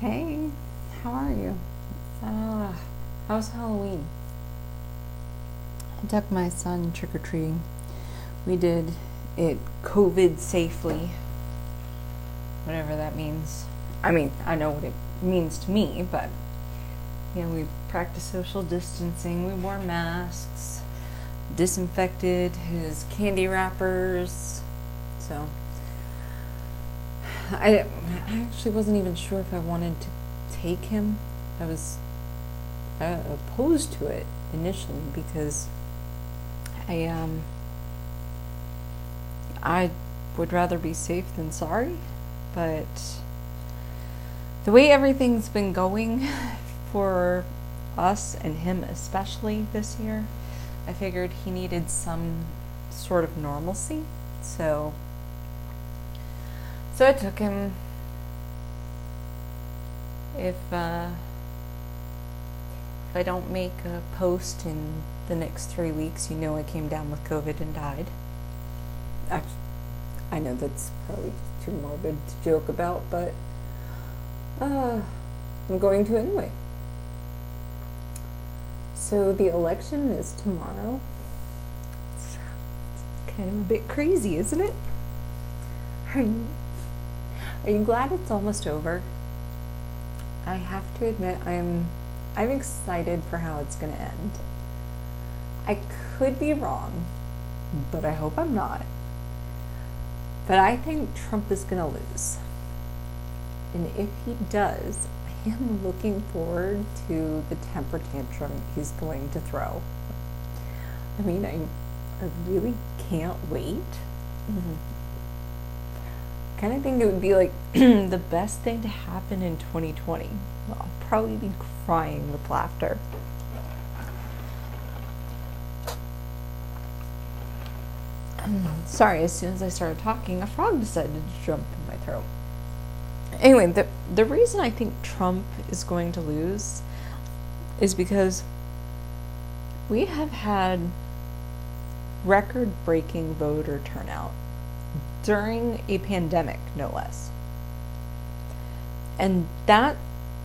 Hey, how are you? Uh, how's Halloween? I took my son trick or treating. We did it COVID safely, whatever that means. I mean, I know what it means to me, but you know, we practiced social distancing, we wore masks, disinfected his candy wrappers. So, I, I actually wasn't even sure if I wanted to take him. I was uh, opposed to it initially because I um I would rather be safe than sorry, but the way everything's been going for us and him especially this year, I figured he needed some sort of normalcy. So so I took him if uh if I don't make a post in the next three weeks, you know I came down with COVID and died. Actually, I know that's probably too morbid to joke about, but uh, I'm going to anyway. So the election is tomorrow. It's kind of a bit crazy, isn't it? Are you, glad it's almost over? I have to admit, I'm I'm excited for how it's going to end. I could be wrong, but I hope I'm not. But I think Trump is going to lose. And if he does, I am looking forward to the temper tantrum he's going to throw. I mean, I, I really can't wait. Mm-hmm. Kind of think it would be like the best thing to happen in 2020. Well, I'll probably be crying with laughter. Um, sorry, as soon as I started talking, a frog decided to jump in my throat. Anyway, the the reason I think Trump is going to lose is because we have had record-breaking voter turnout during a pandemic, no less. And that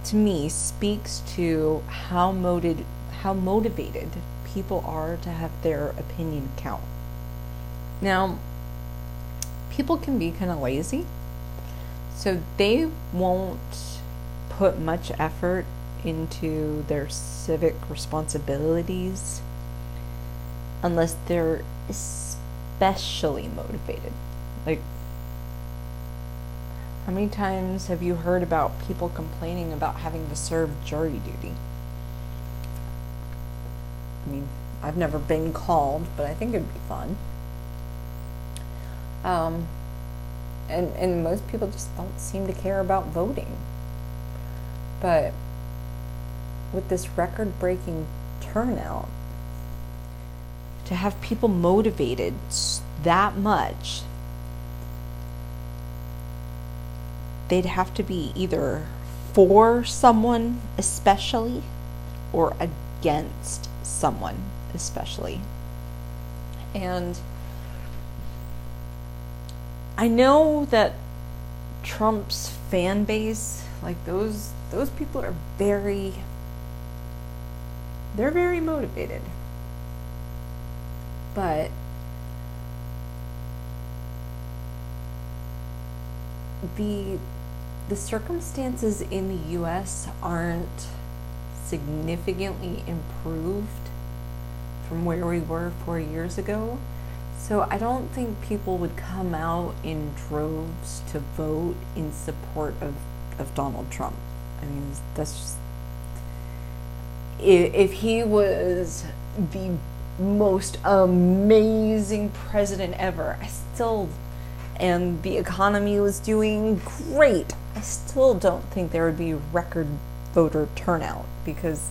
to me speaks to how motivated how motivated people are to have their opinion count. Now, people can be kind of lazy, so they won't put much effort into their civic responsibilities unless they're especially motivated. Like, how many times have you heard about people complaining about having to serve jury duty? I mean, I've never been called, but I think it'd be fun. Um, and and most people just don't seem to care about voting. But with this record-breaking turnout, to have people motivated that much, they'd have to be either for someone especially or against someone especially. And I know that Trump's fan base, like those those people are very they're very motivated. But the the circumstances in the US aren't significantly improved from where we were 4 years ago. So I don't think people would come out in droves to vote in support of, of Donald Trump. I mean, that's just. If, if he was the most amazing president ever, I still. And the economy was doing great. I still don't think there would be record voter turnout because,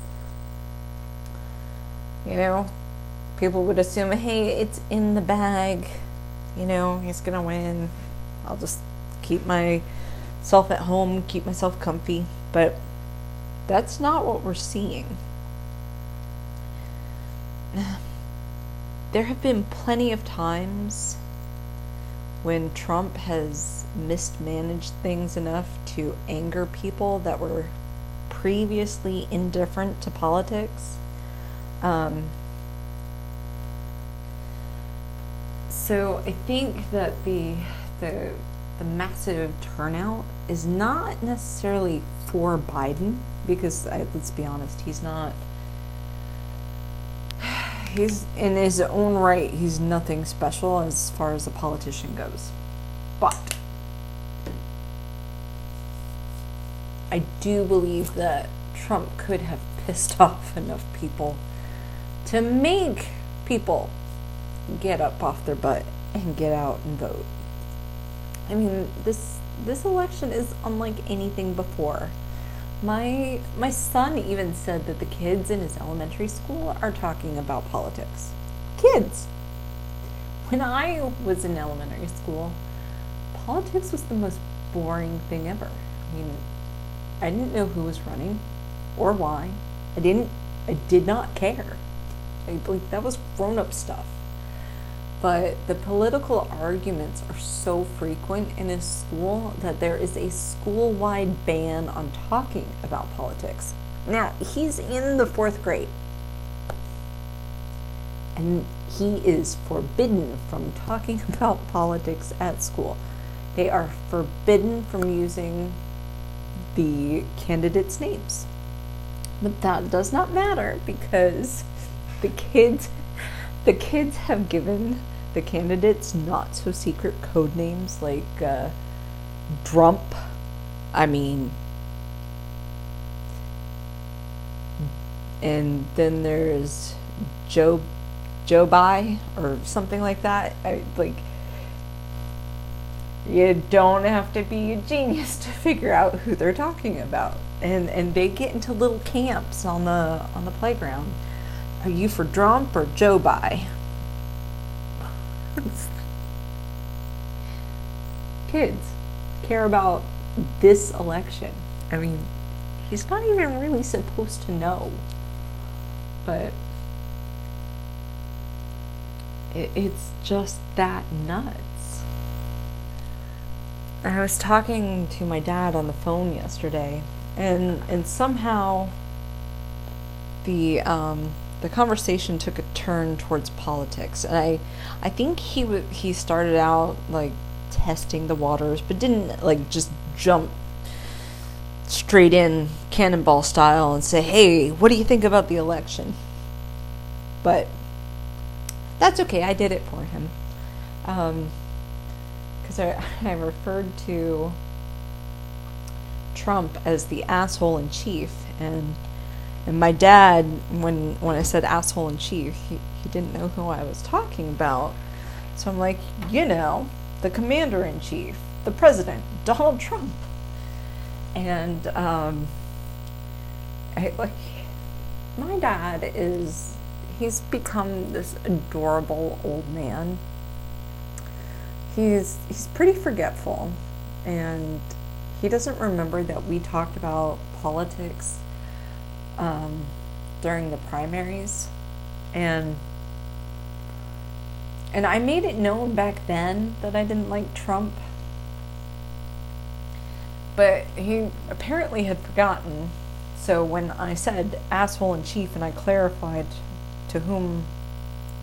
you know, people would assume, hey, it's in the bag. You know, he's to win. I'll just keep myself at home, keep myself comfy. But that's not what we're seeing. There have been plenty of times when Trump has mismanaged things enough to anger people that were previously indifferent to politics. Um, so I think that the the the massive turnout is not necessarily for Biden because I, let's be honest, he's not. He's in his own right. He's nothing special as far as a politician goes, but I do believe that Trump could have pissed off enough people to make people get up off their butt and get out and vote. I mean, this this election is unlike anything before. My my son even said that the kids in his elementary school are talking about politics. Kids. When I was in elementary school, politics was the most boring thing ever. I mean, I didn't know who was running or why. I didn't I did not care. I, like that was grown up stuff. But the political arguments are so frequent in a school that there is a school wide ban on talking about politics. Now, he's in the fourth grade. And he is forbidden from talking about politics at school. They are forbidden from using the candidates' names. But that does not matter because the kids the kids have given the candidates not so secret code names like uh, Drump. I mean, and then there's Joe Joe By or something like that. I like you don't have to be a genius to figure out who they're talking about. And and they get into little camps on the on the playground. Are you for Drump or Joe By? Kids care about this election. I mean, he's not even really supposed to know. But it, it's just that nuts. I was talking to my dad on the phone yesterday, and and somehow the um, the conversation took a turn towards politics, and I, I think he w- he started out like testing the waters, but didn't like just jump straight in cannonball style and say, "Hey, what do you think about the election?" But that's okay. I did it for him, because um, I I referred to Trump as the asshole in chief, and and my dad, when when I said asshole in chief, he, he didn't know who I was talking about. So I'm like, you know, the commander in chief, the president, Donald Trump. And um, I, like, my dad is he's become this adorable old man. He's he's pretty forgetful, and he doesn't remember that we talked about politics um, during the primaries, and and I made it known back then that I didn't like Trump, but he apparently had forgotten. So when I said asshole in chief and I clarified to whom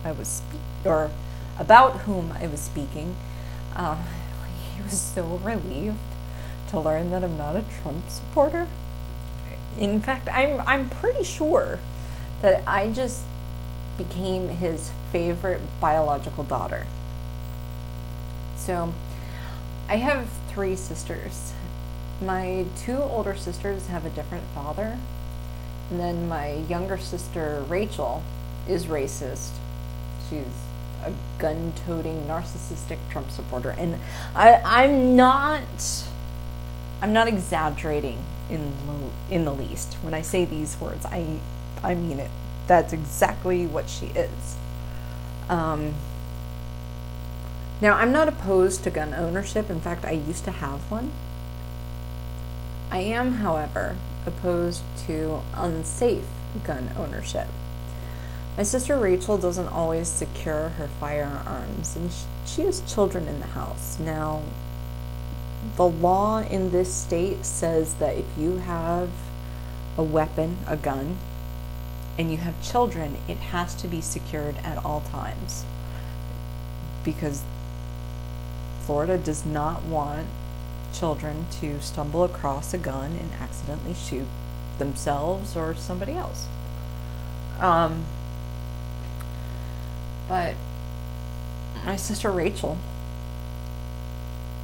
I was, or about whom I was speaking, uh, he was so relieved to learn that I'm not a Trump supporter. In fact, I'm I'm pretty sure that I just became his favorite biological daughter. So, I have three sisters. My two older sisters have a different father, and then my younger sister Rachel is racist. She's a gun-toting, narcissistic Trump supporter, and I, I'm not. I'm not exaggerating in in the least. When I say these words, I I mean it. That's exactly what she is. Um, now, I'm not opposed to gun ownership. In fact, I used to have one. I am, however, opposed to unsafe gun ownership. My sister Rachel doesn't always secure her firearms, and she has children in the house. Now, the law in this state says that if you have a weapon, a gun, and you have children, it has to be secured at all times. Because Florida does not want children to stumble across a gun and accidentally shoot themselves or somebody else. Um, but my sister Rachel,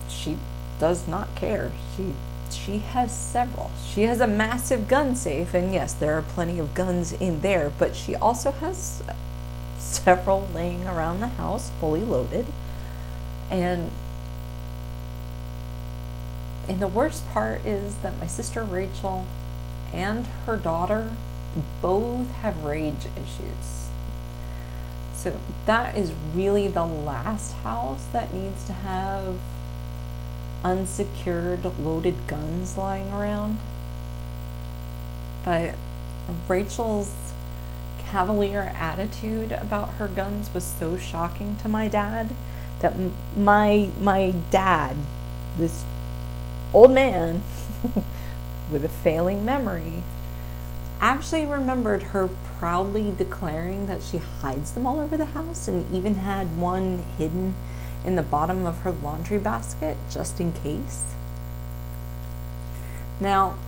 she does not care. She she has several. She has a massive gun safe, and yes, there are plenty of guns in there, but she also has several laying around the house, fully loaded. And and the worst part is that my sister Rachel and her daughter both have rage issues. So that is really the last house that needs to have unsecured loaded guns lying around. But Rachel's cavalier attitude about her guns was so shocking to my dad that my my dad, this old man with a failing memory, actually remembered her proudly declaring that she hides them all over the house and even had one hidden in the bottom of her laundry basket just in case. Now,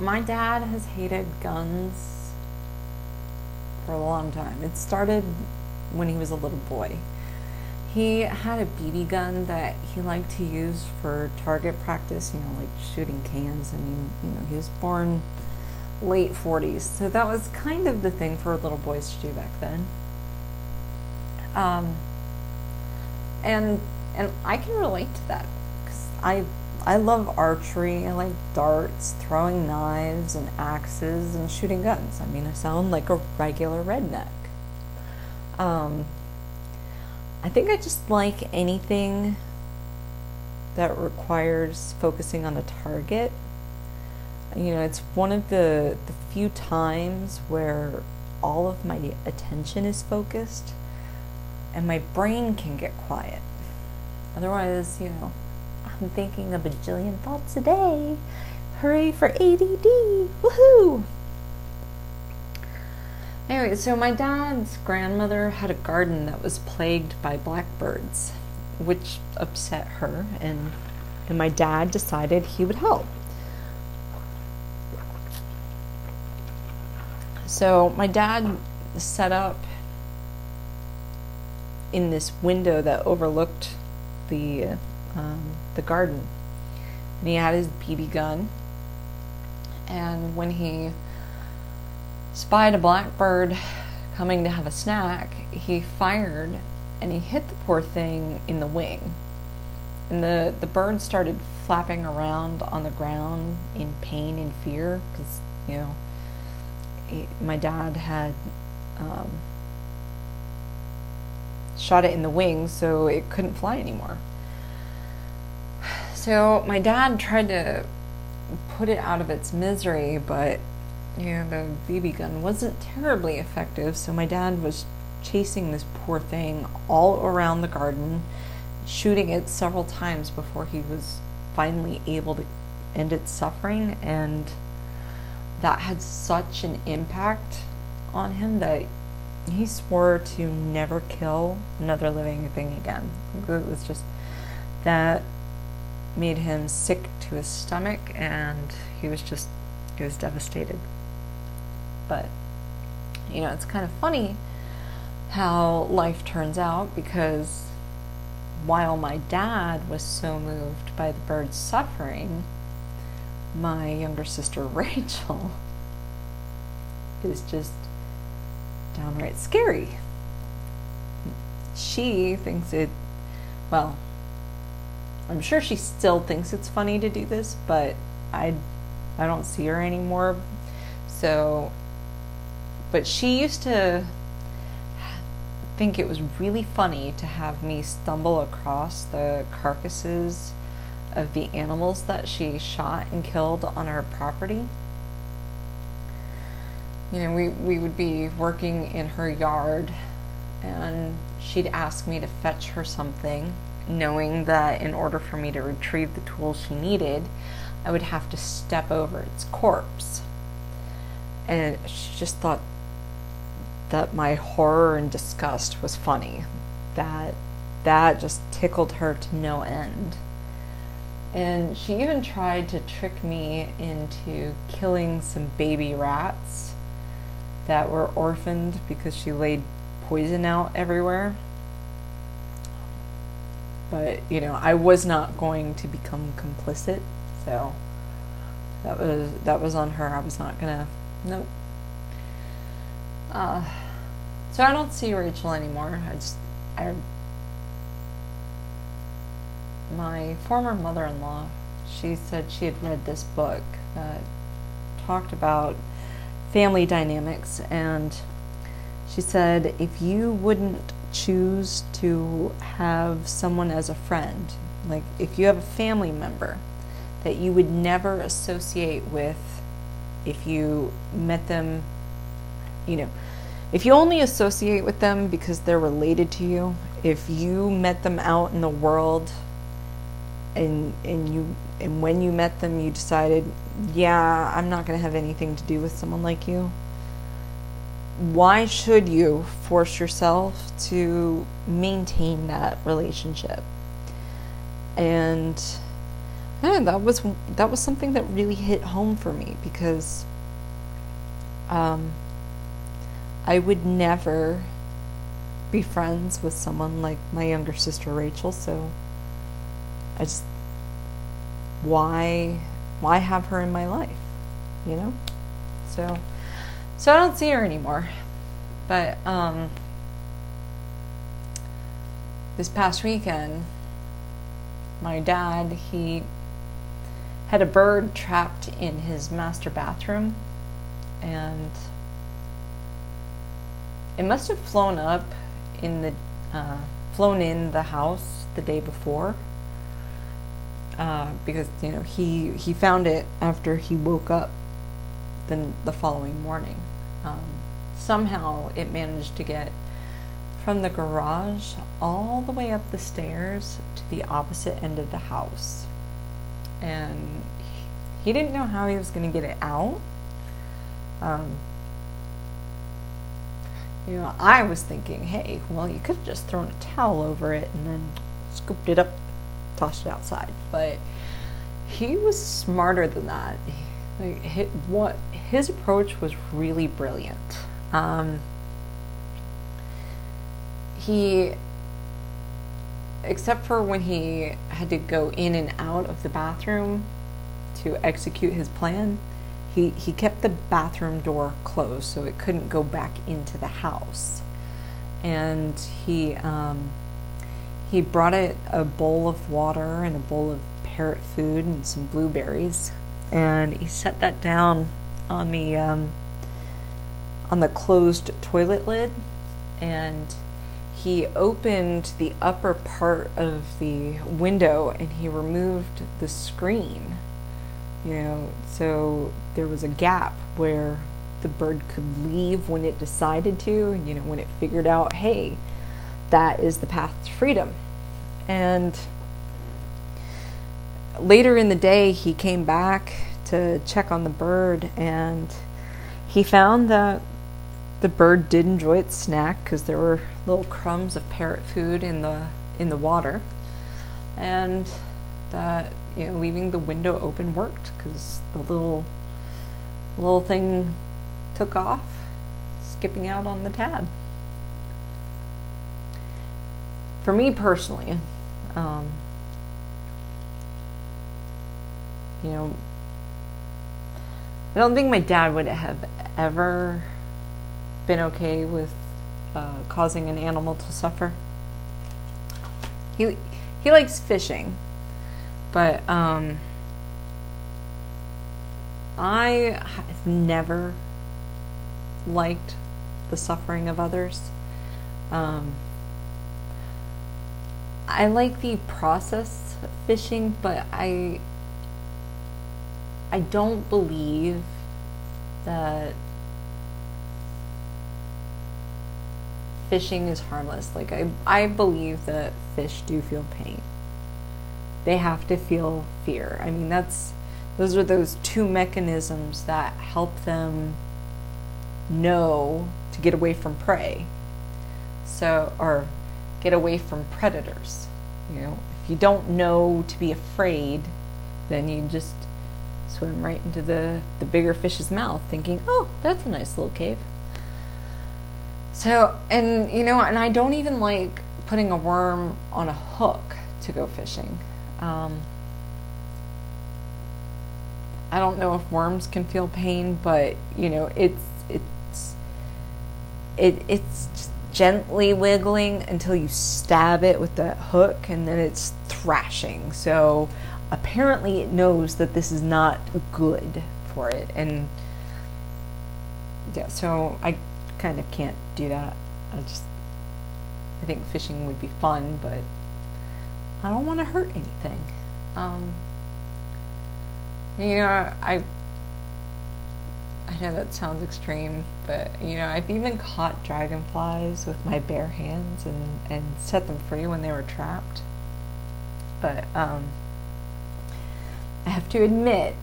my dad has hated guns for a long time. It started when he was a little boy. He had a BB gun that he liked to use for target practice, you know, like shooting cans. I mean, you know, he was born late 40s, so that was kind of the thing for little boys to do back then. Um, and and I can relate to that because I I love archery. I like darts, throwing knives and axes, and shooting guns. I mean, I sound like a regular redneck. Um, I think I just like anything that requires focusing on a target. You know, it's one of the, the few times where all of my attention is focused and my brain can get quiet. Otherwise, you know, I'm thinking a bajillion thoughts a day. Hooray for ADD! Woohoo! Anyway, so my dad's grandmother had a garden that was plagued by blackbirds, which upset her, and, and my dad decided he would help. So my dad set up in this window that overlooked the um, the garden, and he had his BB gun. And when he spied a blackbird coming to have a snack, he fired and he hit the poor thing in the wing. And the, the bird started flapping around on the ground in pain and fear because, you know, my dad had um, shot it in the wing so it couldn't fly anymore. So my dad tried to put it out of its misery, but you know, the BB gun wasn't terribly effective, so my dad was chasing this poor thing all around the garden, shooting it several times before he was finally able to end its suffering, and that had such an impact on him that he swore to never kill another living thing again. It was just that made him sick to his stomach, and he was just he was devastated. But, you know, it's kind of funny how life turns out because while my dad was so moved by the bird's suffering, my younger sister Rachel is just downright scary. She thinks it, well, I'm sure she still thinks it's funny to do this, but I, I don't see her anymore. So but she used to think it was really funny to have me stumble across the carcasses of the animals that she shot and killed on her property. You know, we, we would be working in her yard and she'd ask me to fetch her something, knowing that in order for me to retrieve the tools she needed, I would have to step over its corpse. And she just thought that my horror and disgust was funny. That that just tickled her to no end. And she even tried to trick me into killing some baby rats that were orphaned because she laid poison out everywhere. But, you know, I was not going to become complicit, so that was that was on her. I was not gonna nope. Uh, so I don't see Rachel anymore. I just I my former mother-in-law, she said she had read this book that talked about family dynamics and she said if you wouldn't choose to have someone as a friend, like if you have a family member that you would never associate with if you met them, you know, if you only associate with them because they're related to you, if you met them out in the world and and you and when you met them you decided, yeah, I'm not going to have anything to do with someone like you. Why should you force yourself to maintain that relationship? And yeah, that was that was something that really hit home for me because um, I would never be friends with someone like my younger sister Rachel. So I just why why have her in my life, you know? So so I don't see her anymore. But um, this past weekend, my dad he had a bird trapped in his master bathroom, and it must have flown up in the uh, flown in the house the day before uh, because you know he he found it after he woke up the the following morning. Um, somehow it managed to get from the garage all the way up the stairs to the opposite end of the house, and he, didn't know how he was going to get it out. Um, you know, I was thinking, hey, well, you could have just thrown a towel over it and then scooped it up tossed it outside. But he was smarter than that. Like his, what his approach was really brilliant. Um, he, except for when he had to go in and out of the bathroom to execute his plan, he he kept the bathroom door closed so it couldn't go back into the house, and he. Um, he brought it a bowl of water and a bowl of parrot food and some blueberries, and he set that down on the um, on the closed toilet lid, and he opened the upper part of the window and he removed the screen. You know, so there was a gap where the bird could leave when it decided to, you know, when it figured out, hey, that is the path to freedom. And later in the day, he came back to check on the bird and he found that the bird did enjoy its snack because there were little crumbs of parrot food in the in the water. And that you know leaving the window open worked because the little little thing took off skipping out on the tab. For me personally um, you know, I don't think my dad would have ever been okay with uh, causing an animal to suffer. He he likes fishing, but um, I have never liked the suffering of others. Um, I like the process fishing, but I I don't believe that fishing is harmless. Like I, I believe that fish do feel pain. They have to feel fear. I mean, that's those are those two mechanisms that help them know to get away from prey. So, or get away from predators. You know, if you don't know to be afraid, then you just swim right into the, the bigger fish's mouth thinking, oh, that's a nice little cave. So, and you know, and I don't even like putting a worm on a hook to go fishing. Um, I don't know if worms can feel pain, but you know, it's it's it it's gently wiggling until you stab it with that hook, and then it's thrashing. So apparently, it knows that this is not good for it, and yeah. So I kind of can't do that. I just I think fishing would be fun, but I don't want to hurt anything. Um, you know, I I know that sounds extreme, but you know, I've even caught dragonflies with my bare hands and and set them free when they were trapped. But um, I have to admit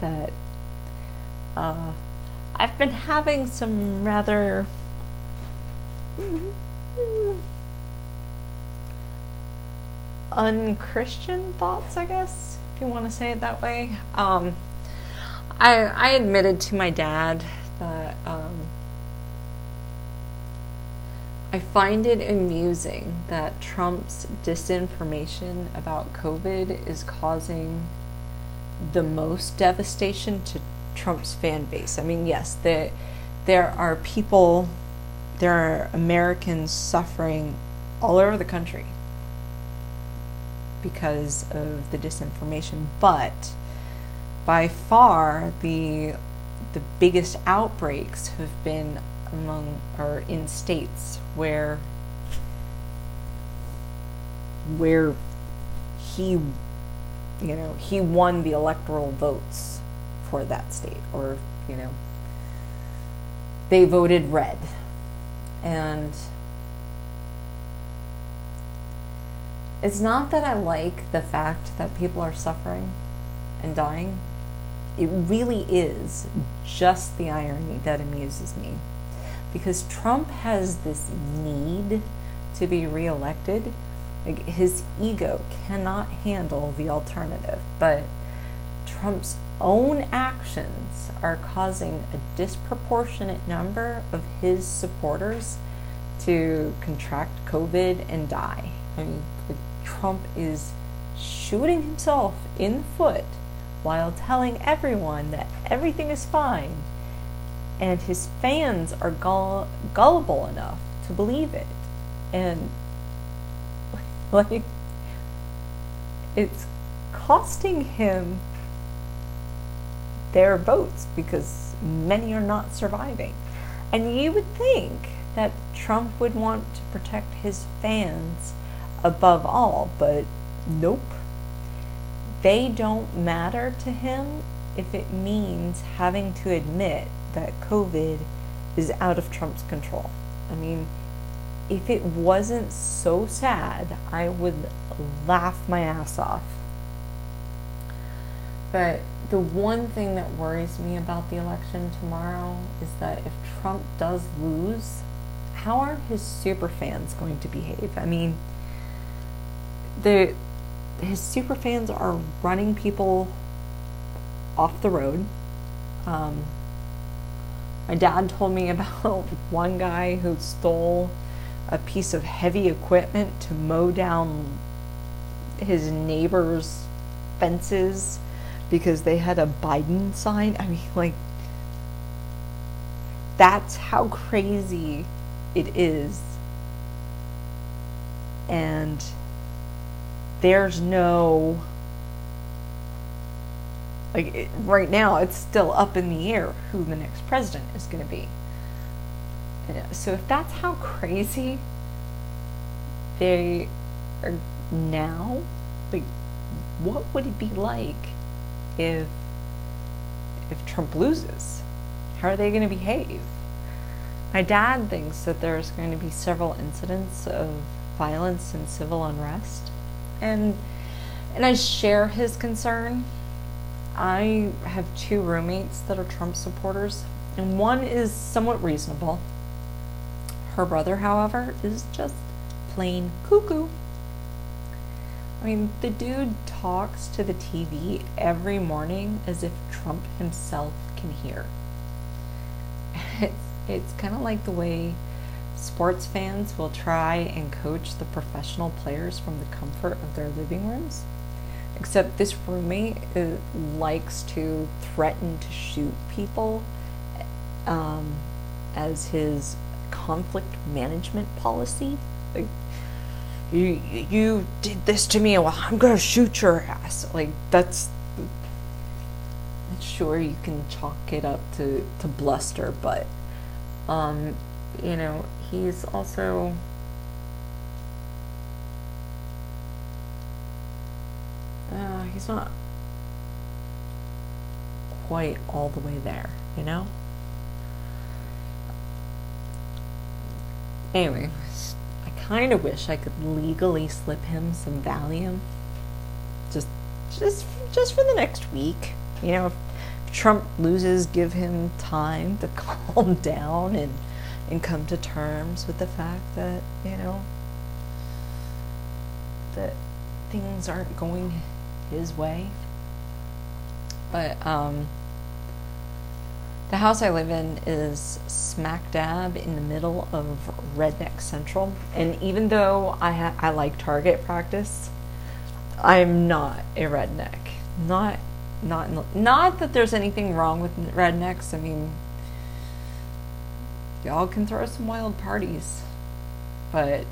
that uh, I've been having some rather unchristian thoughts, I guess, if you want to say it that way. Um, I I admitted to my dad that um, I find it amusing that Trump's disinformation about COVID is causing the most devastation to Trump's fan base. I mean, yes, there there are people, there are Americans suffering all over the country because of the disinformation, but by far the the biggest outbreaks have been among or in states where where he you know he won the electoral votes for that state or you know they voted red. And it's not that I like the fact that people are suffering and dying it really is just the irony that amuses me. Because Trump has this need to be reelected. His ego cannot handle the alternative. But Trump's own actions are causing a disproportionate number of his supporters to contract COVID and die. I mean, Trump is shooting himself in the foot while telling everyone that everything is fine, and his fans are gull- gullible enough to believe it. And, like, it's costing him their votes because many are not surviving. And you would think that Trump would want to protect his fans above all, but nope they don't matter to him if it means having to admit that COVID is out of Trump's control. I mean, if it wasn't so sad, I would laugh my ass off. But the one thing that worries me about the election tomorrow is that if Trump does lose, how are his super fans going to behave? I mean, the his super fans are running people off the road. Um, my dad told me about one guy who stole a piece of heavy equipment to mow down his neighbor's fences because they had a Biden sign. I mean, like, that's how crazy it is. And there's no like it, right now it's still up in the air who the next president is going to be uh, so if that's how crazy they are now like what would it be like if if trump loses? How are they going to behave? My dad thinks that there's going to be several incidents of violence and civil unrest. And and I share his concern. I have two roommates that are Trump supporters, and one is somewhat reasonable. Her brother, however, is just plain cuckoo. I mean, the dude talks to the TV every morning as if Trump himself can hear. It's, it's kind of like the way sports fans will try and coach the professional players from the comfort of their living rooms. Except this roommate uh, likes to threaten to shoot people um, as his conflict management policy. Like, you you did this to me. Well, I'm gonna shoot your ass. Like that's. Sure, you can chalk it up to to bluster, but, um, you know, he's also. Uh, he's not quite all the way there, you know? Anyway, I kind of wish I could legally slip him some Valium. Just, just, just for the next week. You know, if Trump loses, give him time to calm down and and come to terms with the fact that you know that things aren't going his way. But um, the house I live in is smack dab in the middle of Redneck Central, and even though I ha- I like target practice, I'm not a redneck. Not not not that there's anything wrong with rednecks. I mean, y'all can throw some wild parties, but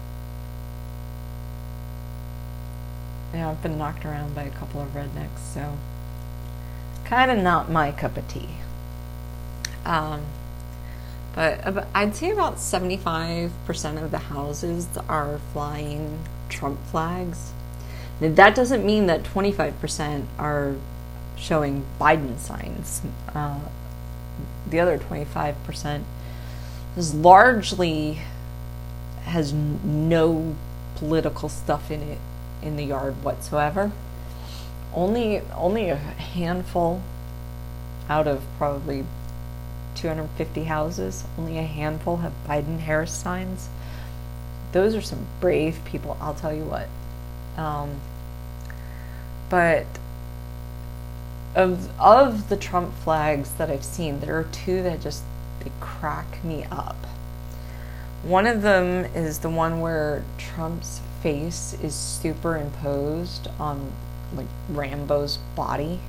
yeah, I've been knocked around by a couple of rednecks, so kind of not my cup of tea. Um, but I'd say about 75% of the houses are flying Trump flags. Now, that doesn't mean that 25% are showing Biden signs. Uh, the other 25% is largely has no political stuff in it in the yard whatsoever. Only only a handful out of probably 250 houses, only a handful have Biden Harris signs. Those are some brave people, I'll tell you what. Um, but of of the Trump flags that I've seen, there are two that just they crack me up. One of them is the one where Trump's face is superimposed on like Rambo's body.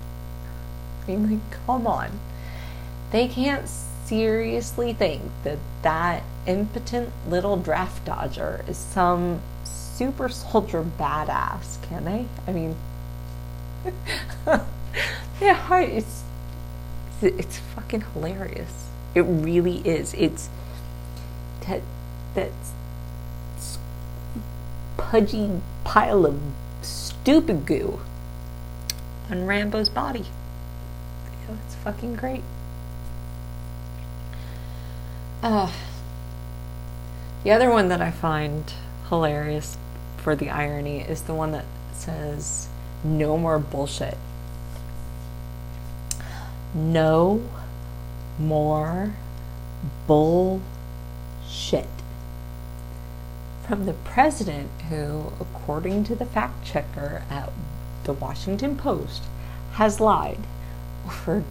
I mean, like, come on. They can't seriously think that that impotent little draft dodger is some super soldier badass, can they? I mean, yeah, it's it's fucking hilarious. It really is. It's that that pudgy pile of stupid goo on Rambo's body. You it's fucking great. Uh, the other one that I find hilarious for the irony is the one that says, no more bullshit. No more bullshit. From the president, who, according to the fact checker at the Washington Post, has lied over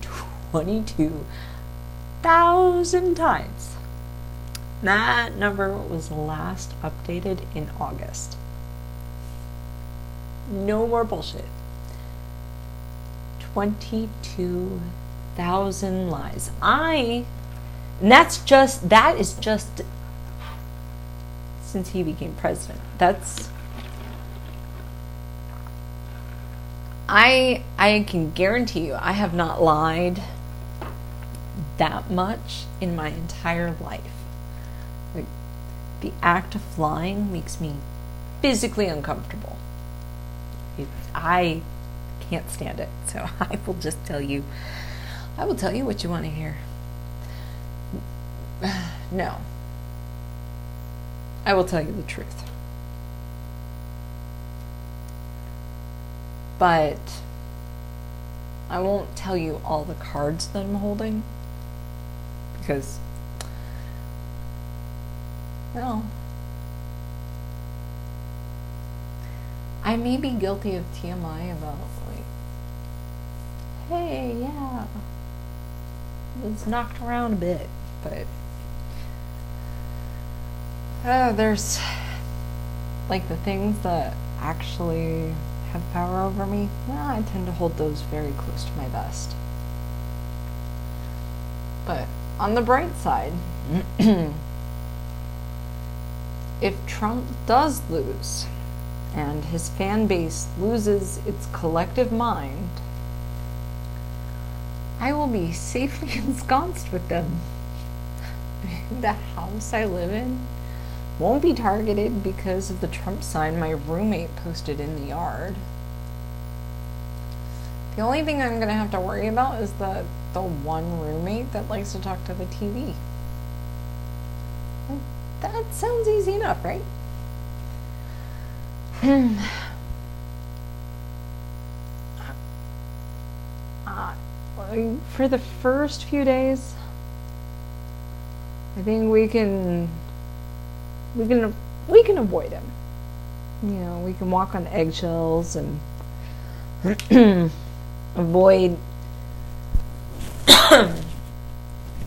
22,000 times. That number was last updated in August. No more bullshit. 22,000 lies. I, and that's just, that is just since he became president. That's, I, I can guarantee you, I have not lied that much in my entire life. Like, the act of lying makes me physically uncomfortable. I can't stand it. So I will just tell you, I will tell you what you want to hear. No, I will tell you the truth. But I won't tell you all the cards that I'm holding because, well, I may be guilty of TMI about like, hey, yeah, was knocked around a bit, but uh, there's like the things that actually have power over me. Well, I tend to hold those very close to my vest. But on the bright side, if Trump does lose and his fan base loses its collective mind, I will be safely ensconced with them. the house I live in won't be targeted because of the Trump sign my roommate posted in the yard. The only thing I'm going to have to worry about is the, the one roommate that likes to talk to the TV. That sounds easy enough, right? for the first few days, I think we can we can we can avoid him. You know, we can walk on eggshells and avoid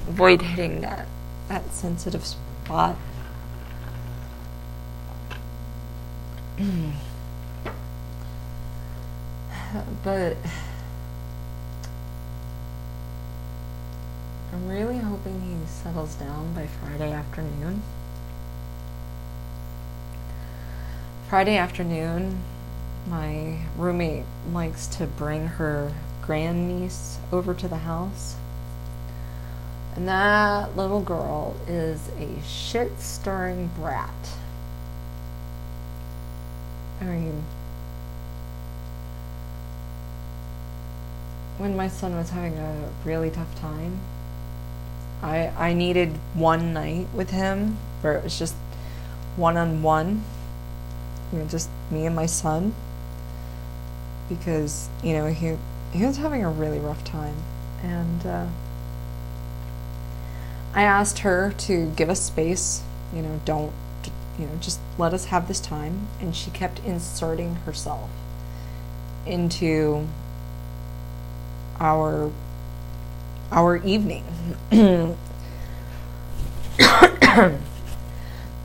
avoid hitting that that sensitive spot. but I'm really hoping he settles down by Friday afternoon. Friday afternoon, my roommate likes to bring her grandniece over to the house. And that little girl is a shit stirring brat. I mean, when my son was having a really tough time, I I needed one night with him where it was just one on one you know, just me and my son because you know he he was having a really rough time, and uh, I asked her to give us space. You know, don't you know, just let us have this time, and she kept inserting herself into our our evening.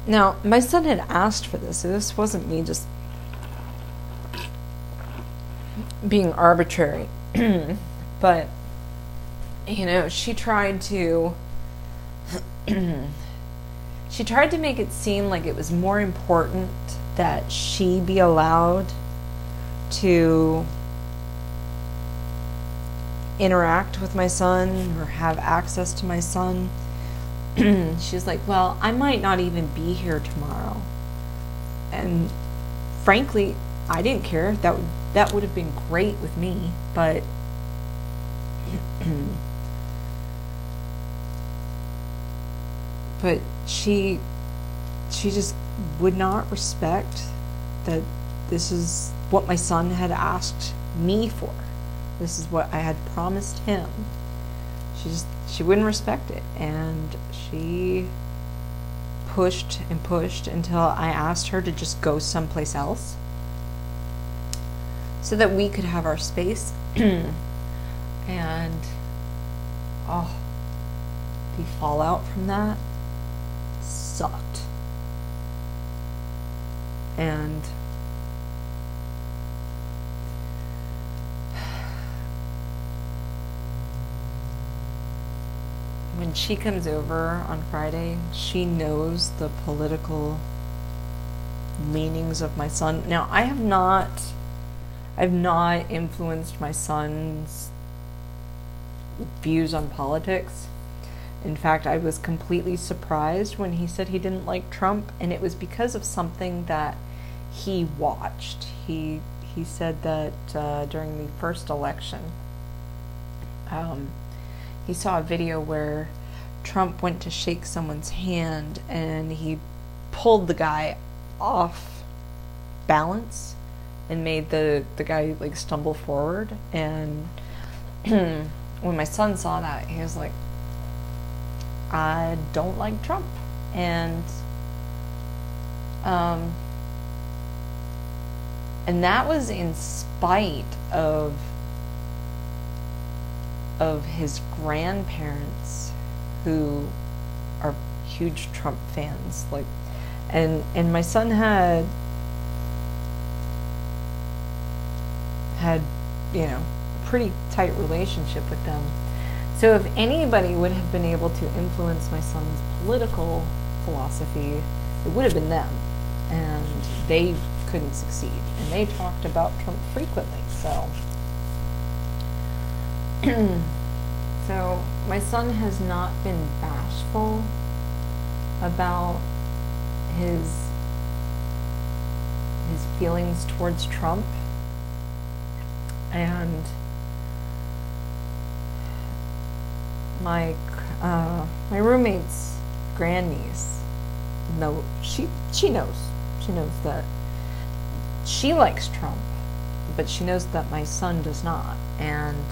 Now, my son had asked for this, so this wasn't me just being arbitrary. but, you know, she tried to. she tried to make it seem like it was more important that she be allowed to interact with my son or have access to my son she's like, Well, I might not even be here tomorrow. And frankly, I didn't care. That would that would have been great with me, but but she she just would not respect that this is what my son had asked me for. This is what I had promised him. She just she wouldn't respect it and she pushed and pushed until I asked her to just go someplace else so that we could have our space. and oh, the fallout from that sucked. And when she comes over on Friday, she knows the political leanings of my son. Now, I have not I've not influenced my son's views on politics. In fact, I was completely surprised when he said he didn't like Trump, and it was because of something that he watched. He he said that uh, during the first election, um, he saw a video where Trump went to shake someone's hand and he pulled the guy off balance and made the the guy like stumble forward. And when my son saw that he was like I don't like Trump. And um and that was in spite of of his grandparents who are huge Trump fans like and and my son had had you know a pretty tight relationship with them. So if anybody would have been able to influence my son's political philosophy it would have been them. And they couldn't succeed. And they talked about Trump frequently so so my son has not been bashful about his his feelings towards Trump. And my uh, my roommate's grandniece no she she knows she knows that she likes Trump but she knows that my son does not. And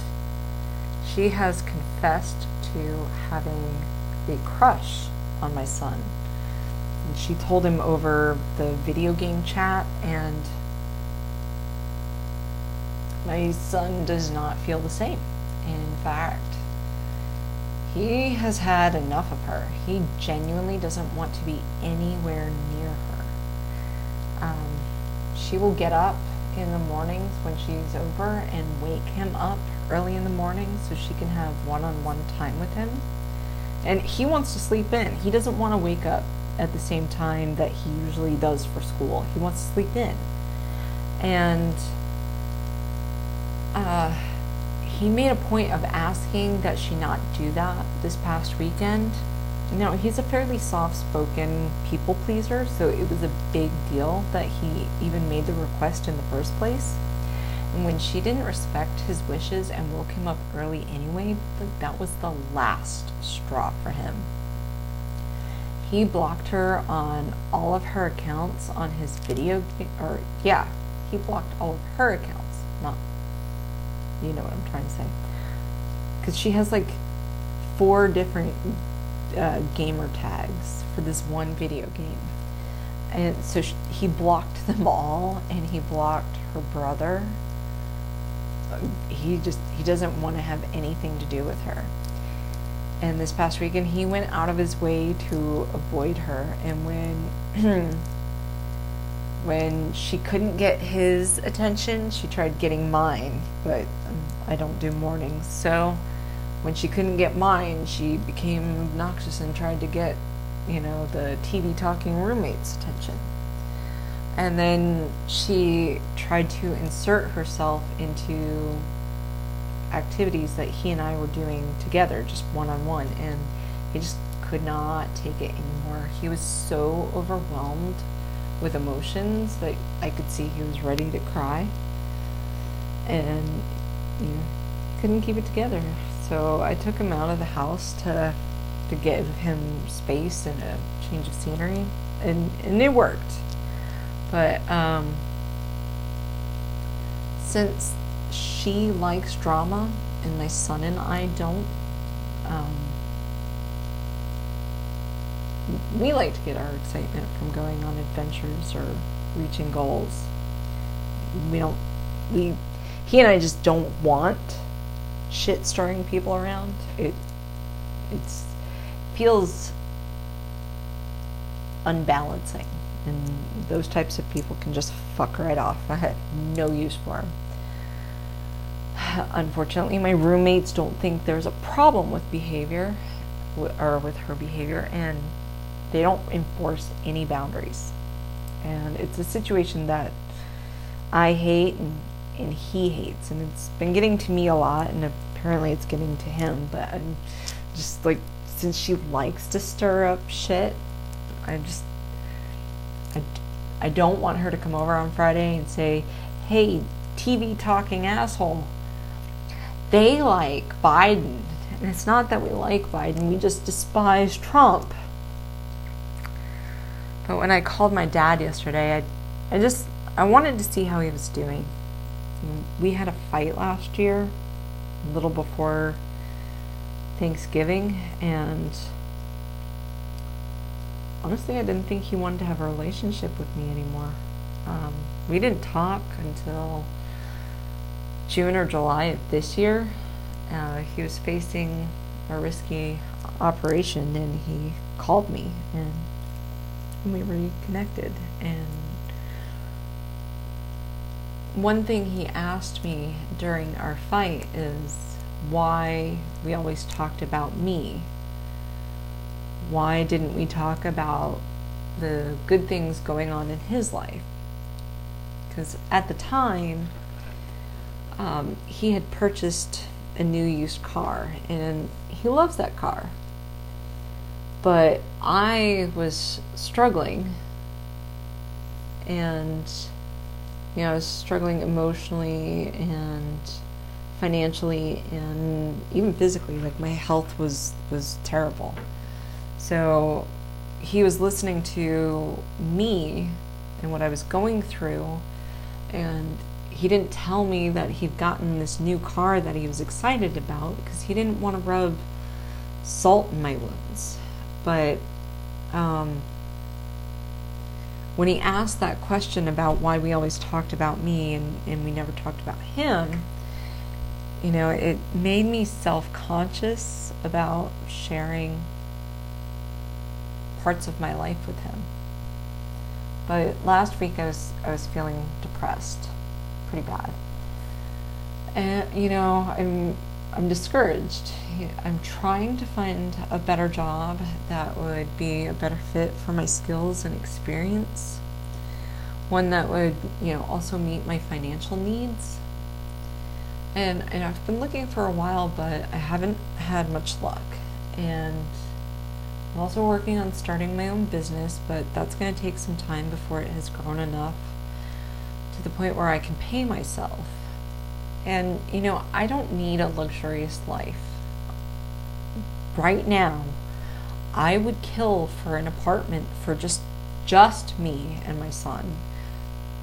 she has confessed to having a crush on my son and she told him over the video game chat and my son does not feel the same. In fact, he has had enough of her. He genuinely doesn't want to be anywhere near her. Um, she will get up in the mornings when she's over and wake him up early in the morning so she can have one on one time with him. And he wants to sleep in. He doesn't want to wake up at the same time that he usually does for school. He wants to sleep in. And uh, he made a point of asking that she not do that this past weekend. Now, he's a fairly soft spoken people pleaser, so it was a big deal that he even made the request in the first place. And when she didn't respect his wishes and woke him up early anyway, that was the last straw for him. He blocked her on all of her accounts on his video, or yeah, he blocked all of her accounts, not you know what I'm trying to say. Because she has like four different uh, gamer tags for this one video game. And so she, he blocked them all and he blocked her brother. He just, he doesn't want to have anything to do with her. And this past weekend, he went out of his way to avoid her. And when when she couldn't get his attention, she tried getting mine, but um, I don't do mornings. So when she couldn't get mine, she became obnoxious and tried to get, you know, the TV talking roommate's attention. And then she tried to insert herself into activities that he and I were doing together, just one on one, and he just could not take it anymore. He was so overwhelmed with emotions that I could see he was ready to cry. And you know, couldn't keep it together. So I took him out of the house to to give him space and a change of scenery. And and it worked. But um since she likes drama and my son and I don't um we like to get our excitement from going on adventures or reaching goals. We don't, we, he and I just don't want shit stirring people around. It, it's, feels unbalancing. And those types of people can just fuck right off. I had no use for them. Unfortunately, my roommates don't think there's a problem with behavior or with her behavior, and they don't enforce any boundaries. And it's a situation that I hate and, and he hates. And it's been getting to me a lot, and apparently it's getting to him. But I'm just like, since she likes to stir up shit, I just, I, I don't want her to come over on Friday and say, hey, TV talking asshole, they like Biden. And it's not that we like Biden, we just despise Trump But when I called my dad yesterday, I, I just I wanted to see how he was doing. We had a fight last year, a little before Thanksgiving, and honestly, I didn't think he wanted to have a relationship with me anymore. Um, we didn't talk until June or July of this year. Uh, he was facing a risky operation, and he called me, and we reconnected. And one thing he asked me during our fight is why we always talked about me why didn't we talk about the good things going on in his life? Because at the time, um, he had purchased a new used car and he loves that car. But I was struggling and you know, I was struggling emotionally and financially and even physically like my health was was terrible so he was listening to me and what I was going through, and he didn't tell me that he'd gotten this new car that he was excited about because he didn't want to rub salt in my wounds. But um, when he asked that question about why we always talked about me and, and we never talked about him, you know, it made me self conscious about sharing parts of my life with him. But last week I was I was feeling depressed, pretty bad. And you know, I'm I'm discouraged. I'm trying to find a better job that would be a better fit for my skills and experience. One that would, you know, also meet my financial needs. And and I've been looking for a while, but I haven't had much luck. And I'm also working on starting my own business, but that's going to take some time before it has grown enough to the point where I can pay myself. And, you know, I don't need a luxurious life. Right now, I would kill for an apartment for just just me and my son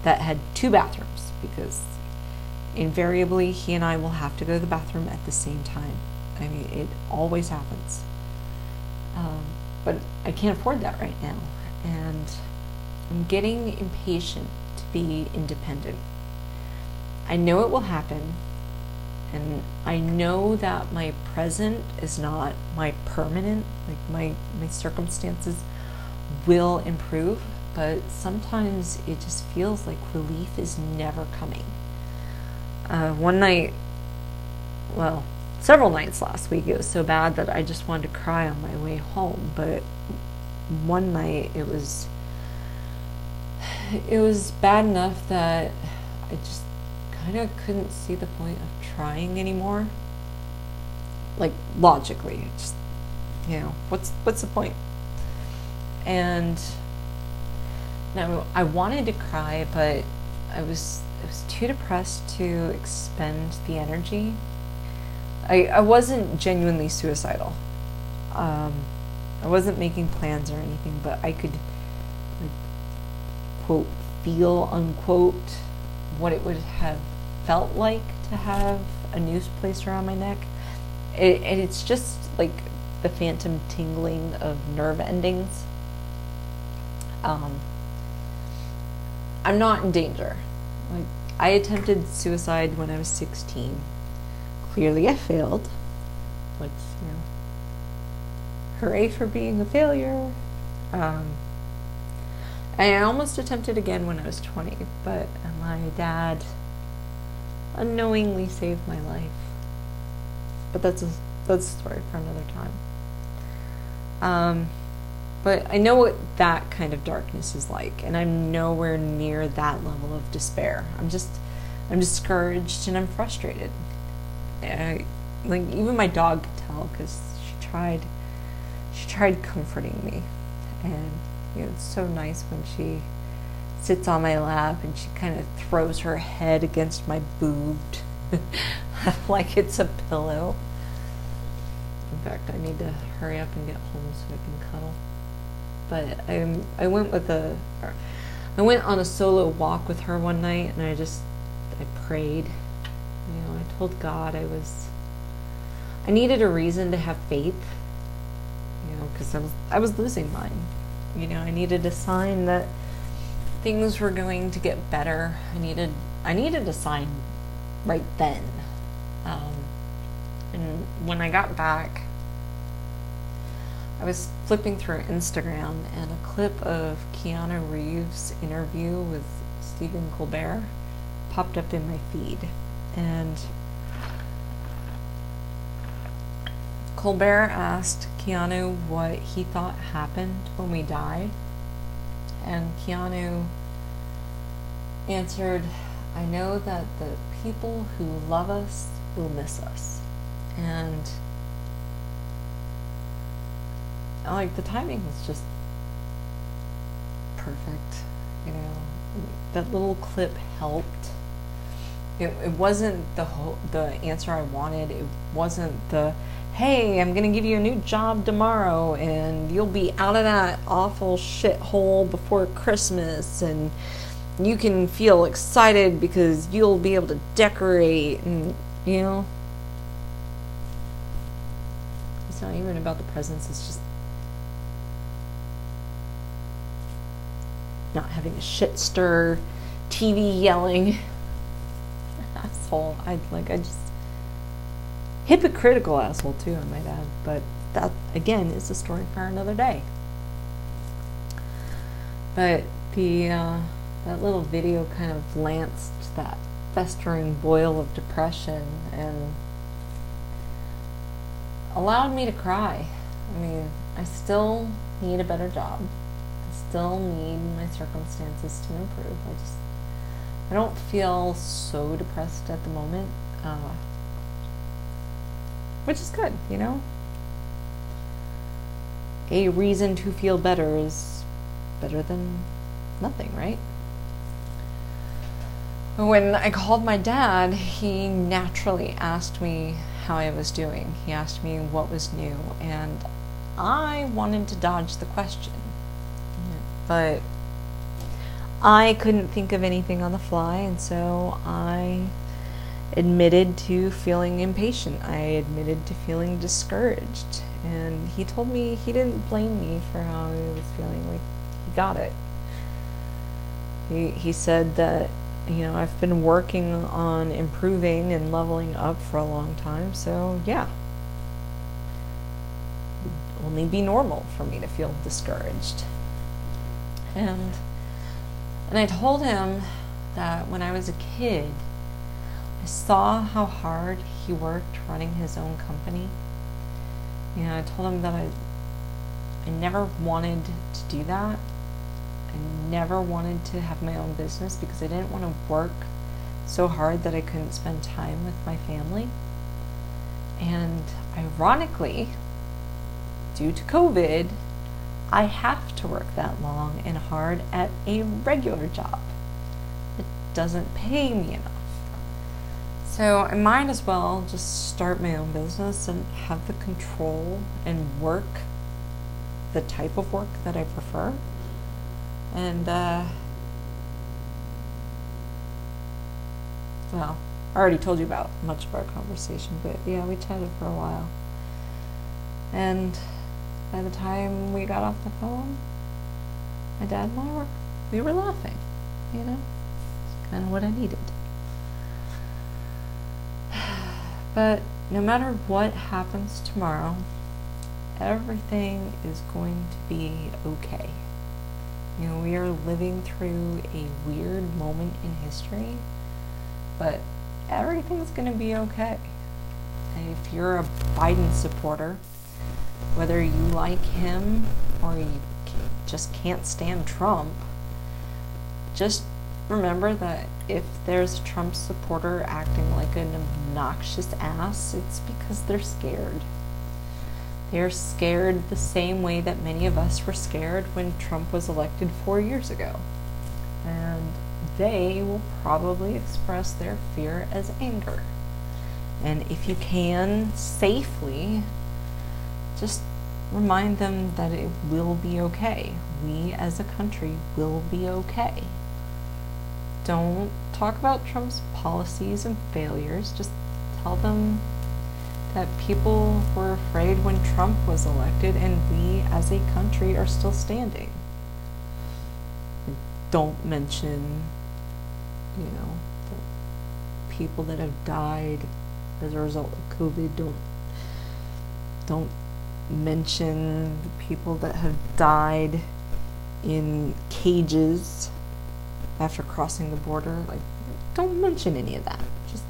that had two bathrooms because invariably he and I will have to go to the bathroom at the same time. I mean, it always happens. Um, but I can't afford that right now. And I'm getting impatient to be independent. I know it will happen, and I know that my present is not my permanent, like my, my circumstances will improve, but sometimes it just feels like relief is never coming. Uh, one night, well, several nights last week. It was so bad that I just wanted to cry on my way home. But one night it was it was bad enough that I just kind of couldn't see the point of trying anymore. Like logically, just you know, what's what's the point? And now I wanted to cry, but I was I was too depressed to expend the energy I, I wasn't genuinely suicidal. Um, I wasn't making plans or anything, but I could, like, quote, feel, unquote, what it would have felt like to have a noose placed around my neck. It, and it's just like the phantom tingling of nerve endings. Um, I'm not in danger. Like I attempted suicide when I was 16 clearly I failed. Which, you know, hooray for being a failure. Um, I almost attempted again when I was 20, but my dad unknowingly saved my life. But that's a, that's a story for another time. Um, but I know what that kind of darkness is like, and I'm nowhere near that level of despair. I'm just, I'm discouraged and I'm frustrated. I, like even my dog could tell because she tried she tried comforting me and you know it's so nice when she sits on my lap and she kind of throws her head against my boob like it's a pillow in fact i need to hurry up and get home so i can cuddle but I I went with a I went on a solo walk with her one night, and I just I prayed. You know, told God I was I needed a reason to have faith. You know, because I was I was losing mine. You know, I needed a sign that things were going to get better. I needed I needed a sign right then. Um, and when I got back, I was flipping through Instagram and a clip of Keanu Reeves' interview with Stephen Colbert popped up in my feed. And Colbert asked Keanu what he thought happened when we died. And Keanu answered, I know that the people who love us will miss us. And like the timing was just perfect. You know, that little clip helped. It, it wasn't the whole, the answer I wanted. It wasn't the hey, I'm going to give you a new job tomorrow and you'll be out of that awful shithole before Christmas and you can feel excited because you'll be able to decorate and, you know. It's not even about the presents, it's just not having a shit stir, TV yelling. Asshole. I'd like, I just hypocritical asshole too, I might add. But that again is a story for another day. But the uh, that little video kind of lanced that festering boil of depression and allowed me to cry. I mean, I still need a better job. I still need my circumstances to improve. I just I don't feel so depressed at the moment. Uh, which is good, you know? A reason to feel better is better than nothing, right? When I called my dad, he naturally asked me how I was doing. He asked me what was new, and I wanted to dodge the question. But I couldn't think of anything on the fly, and so I admitted to feeling impatient. I admitted to feeling discouraged. And he told me he didn't blame me for how I was feeling. Like, he got it. He, he said that, you know, I've been working on improving and leveling up for a long time. So, yeah. It would only be normal for me to feel discouraged. And, and I told him that when I was a kid, I saw how hard he worked running his own company. Know, I told him that I I never wanted to do that. I never wanted to have my own business because I didn't want to work so hard that I couldn't spend time with my family. And ironically, due to COVID, I have to work that long and hard at a regular job. It doesn't pay me enough. So I might as well just start my own business and have the control and work the type of work that I prefer. And, uh, well, I already told you about much of our conversation, but yeah, we chatted for a while. And by the time we got off the phone, my dad and I were, we were laughing, you know? It's kind of what I needed. But no matter what happens tomorrow, everything is going to be okay. You know, we are living through a weird moment in history, but everything's going to be okay. If you're a Biden supporter, whether you like him or you just can't stand Trump, just remember that if there's a Trump supporter acting like an obnoxious ass, it's because they're scared. They're scared the same way that many of us were scared when Trump was elected four years ago. And they will probably express their fear as anger. And if you can safely, just remind them that it will be okay. We as a country will be okay. Don't talk about Trump's policies and failures. Just tell them that people were afraid when Trump was elected and we as a country are still standing. Don't mention, you know, the people that have died as a result of COVID. Don't don't mention the people that have died in cages after crossing the border. Like, don't mention any of that. Just,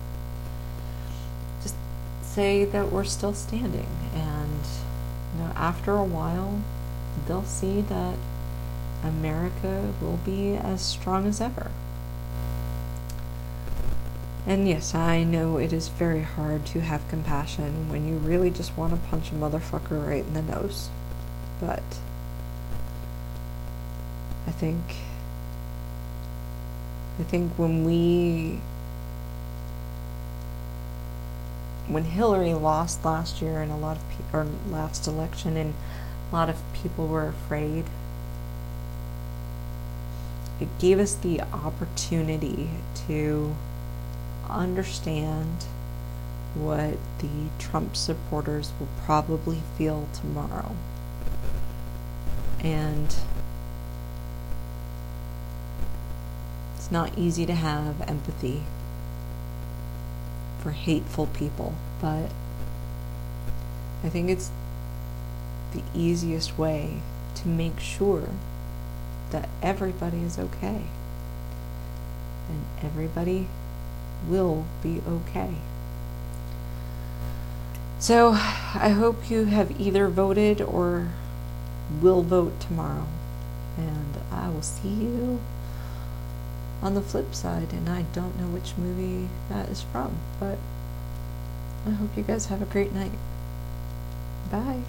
just say that we're still standing, and you know, after a while, they'll see that America will be as strong as ever. And yes, I know it is very hard to have compassion when you really just want to punch a motherfucker right in the nose. But I think I think when we when Hillary lost last year and a lot of people or last election and a lot of people were afraid it gave us the opportunity to understand what the Trump supporters will probably feel tomorrow. And it's not easy to have empathy for hateful people, but I think it's the easiest way to make sure that everybody is okay and everybody will be okay. So I hope you have either voted or will vote tomorrow. And I will see you on the flip side. And I don't know which movie that is from, but I hope you guys have a great night. Bye.